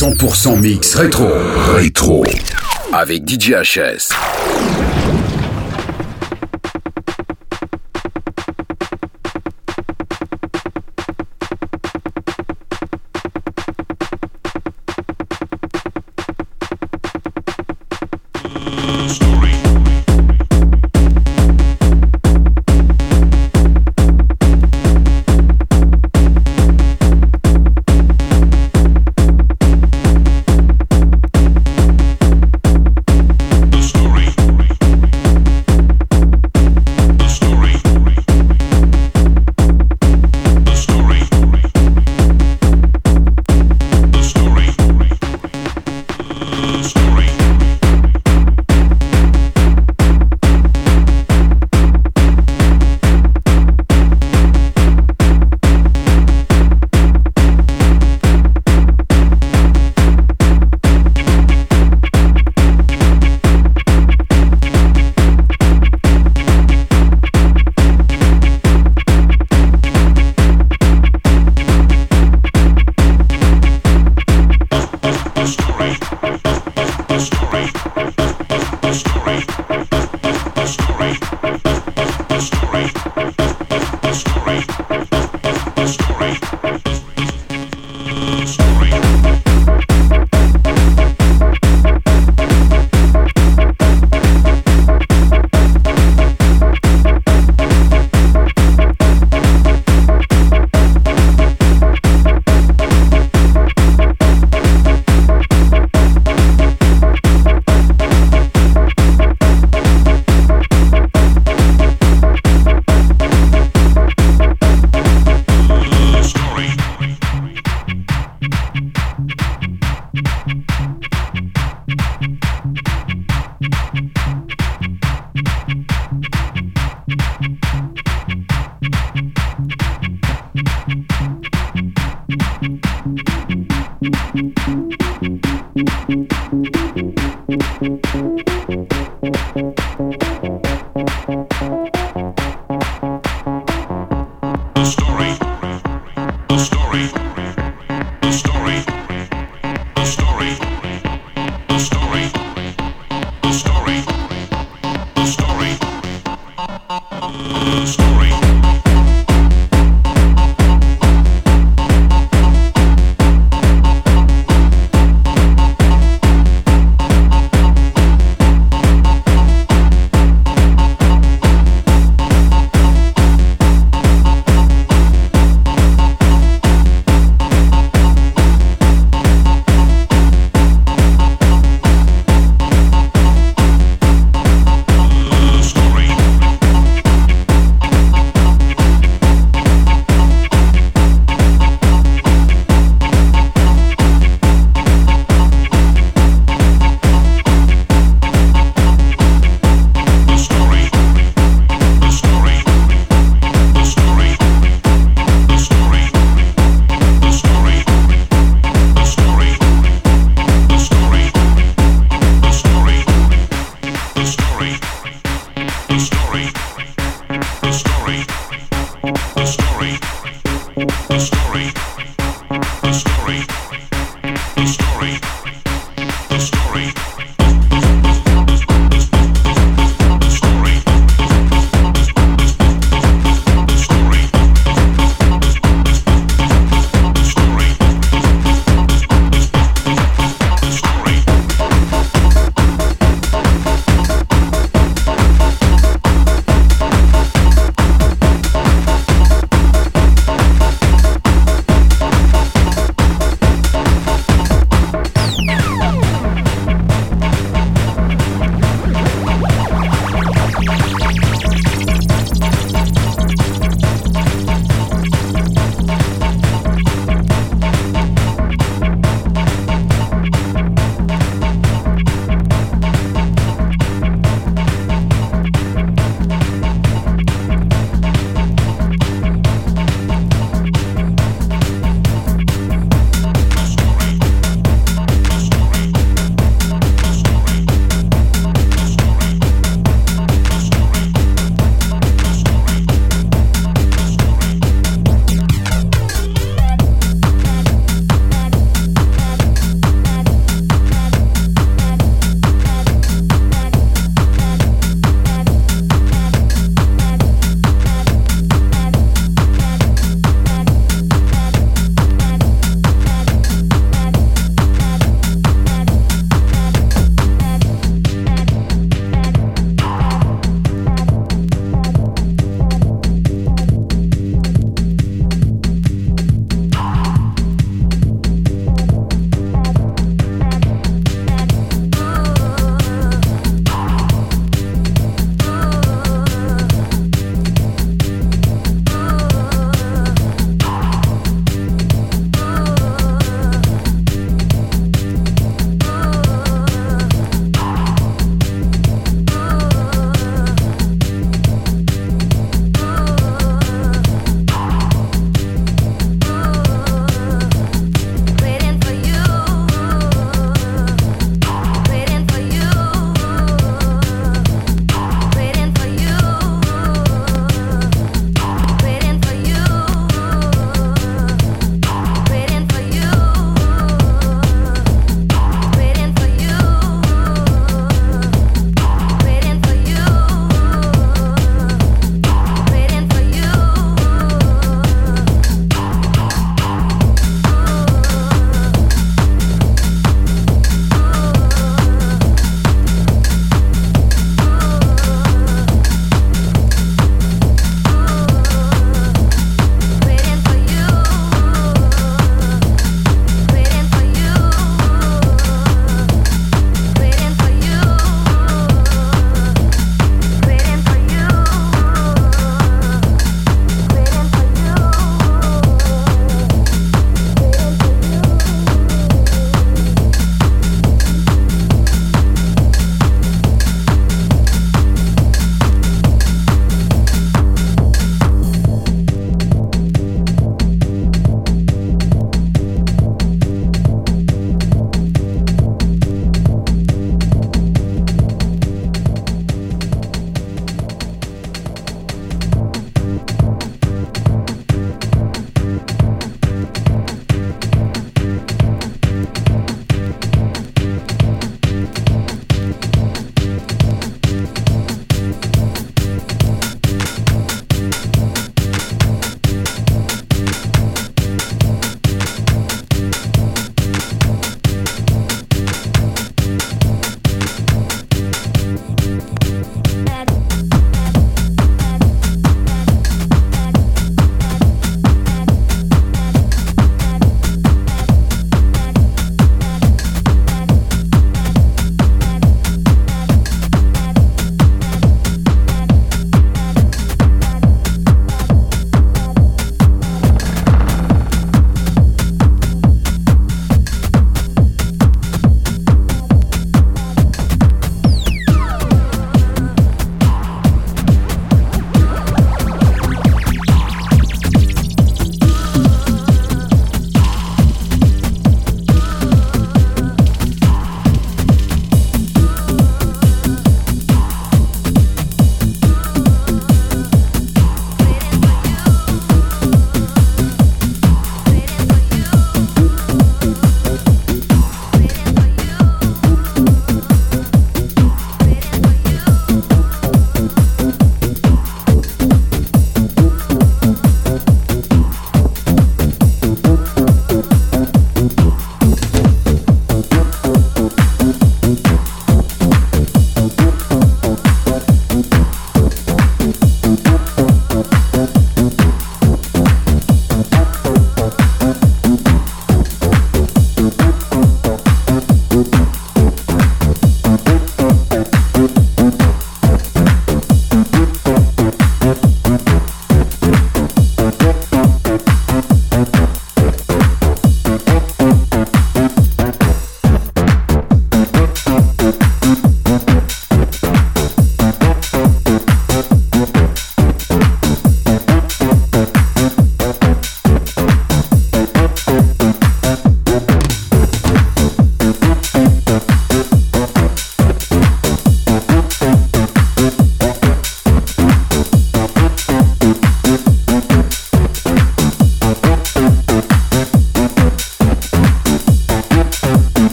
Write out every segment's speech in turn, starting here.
100% mix rétro. Rétro. Avec DJ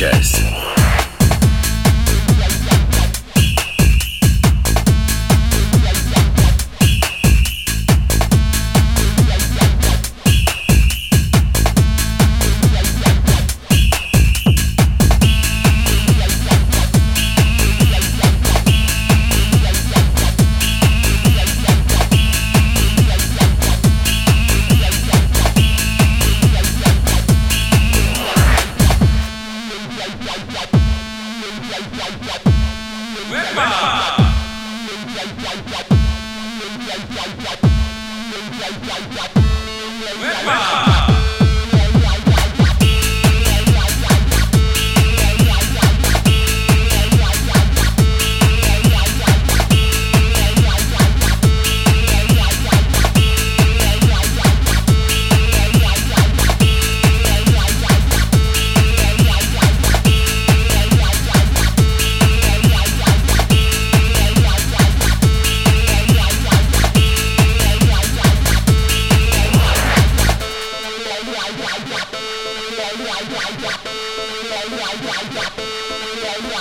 Avec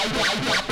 I'm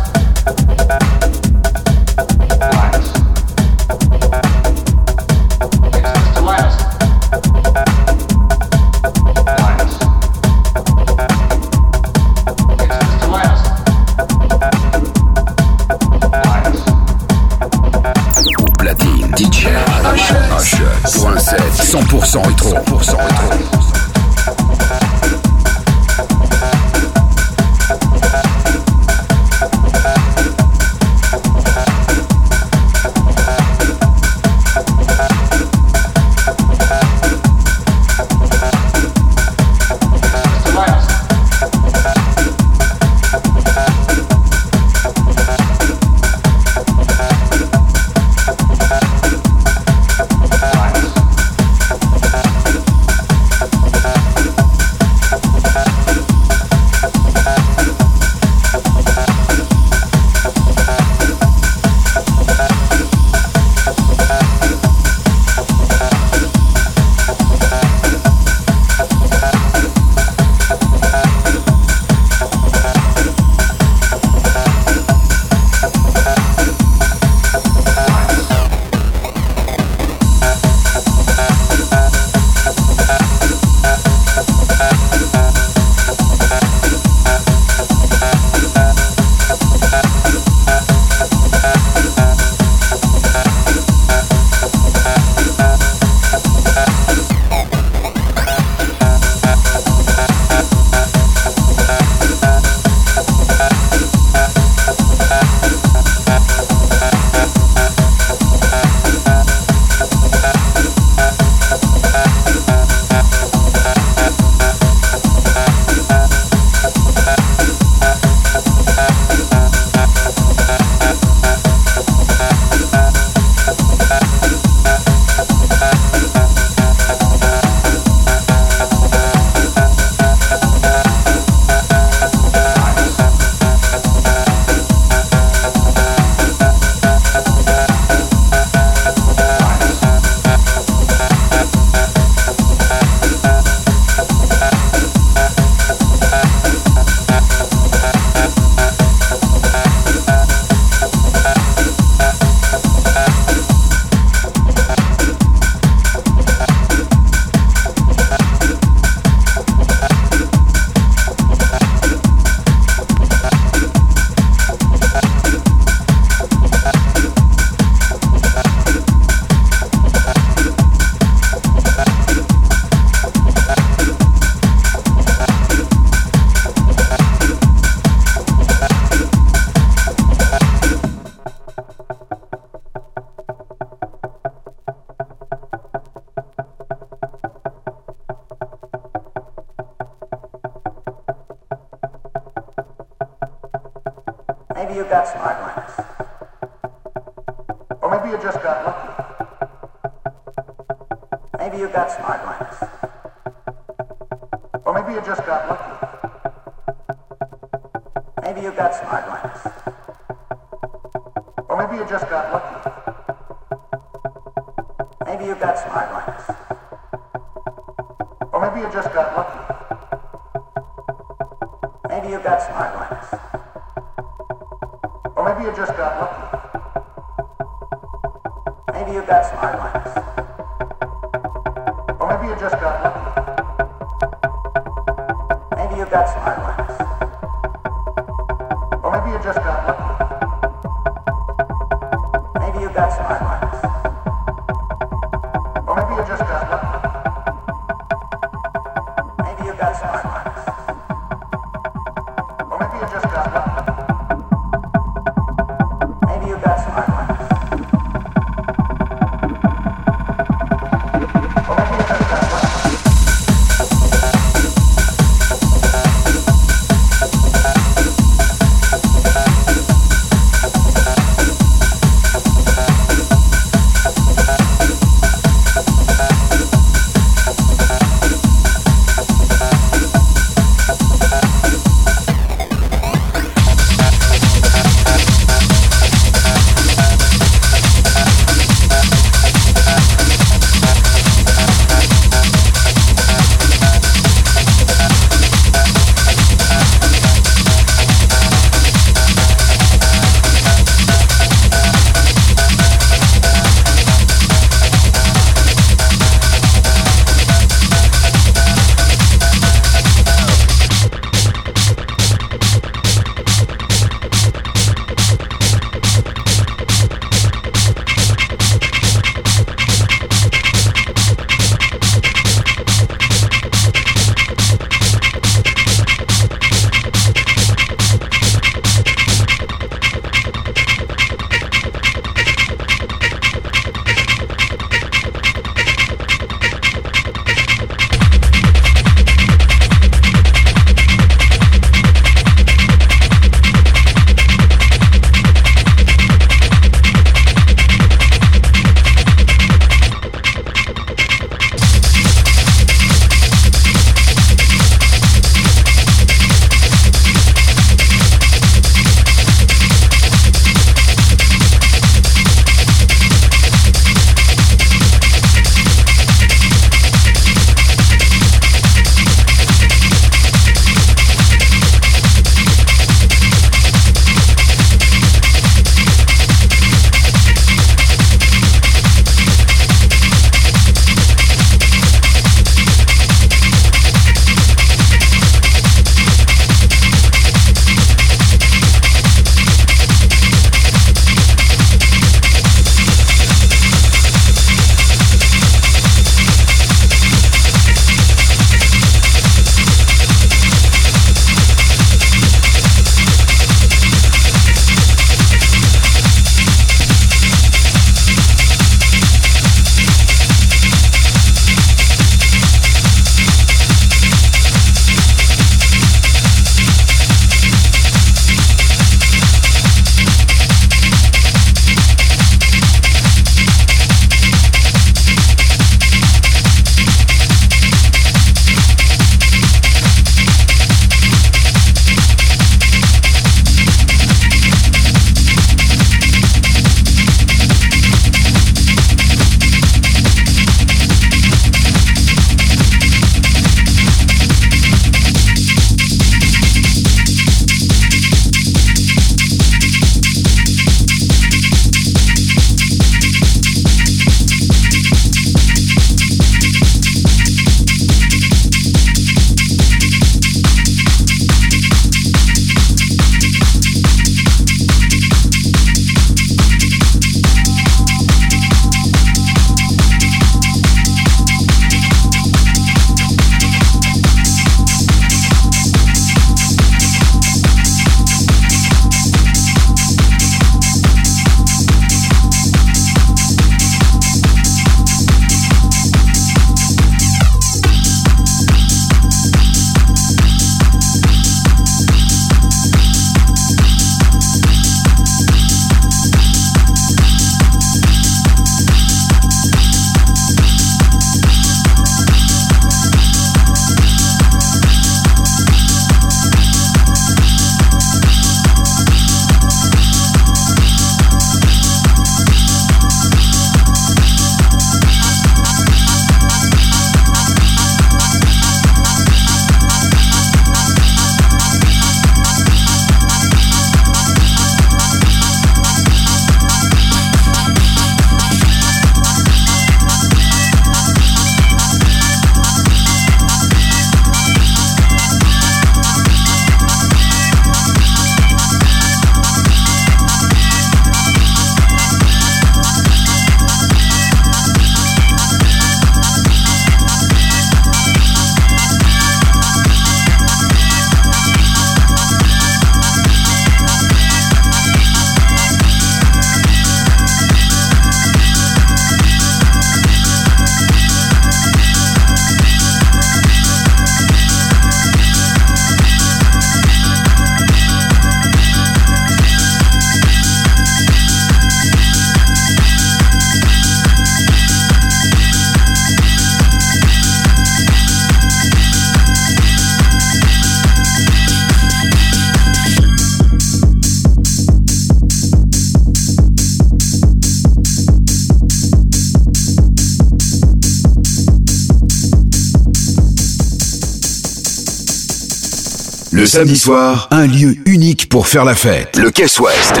samedi soir, un lieu unique pour faire la fête. Le Caisse Ouest.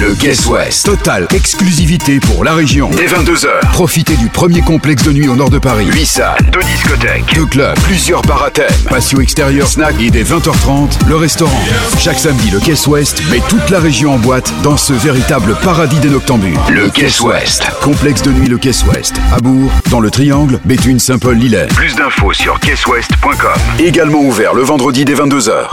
Le Caisse Ouest. Totale exclusivité pour la région. Dès 22h. Profitez du premier complexe de nuit au nord de Paris. 8 salles, 2 discothèques, 2 clubs, plusieurs bars à thème, patio extérieur, snack et dès 20h30, le restaurant. Chaque samedi, le Caisse Ouest met toute la région en boîte dans ce véritable paradis des noctambules. Le Caisse Ouest. Complexe de nuit Le Caisse Ouest. À Bourg, dans le Triangle, Béthune, Saint-Paul, Lillet. Plus d'infos sur caissewest.com. Également ouvert le vendredi dès 22h.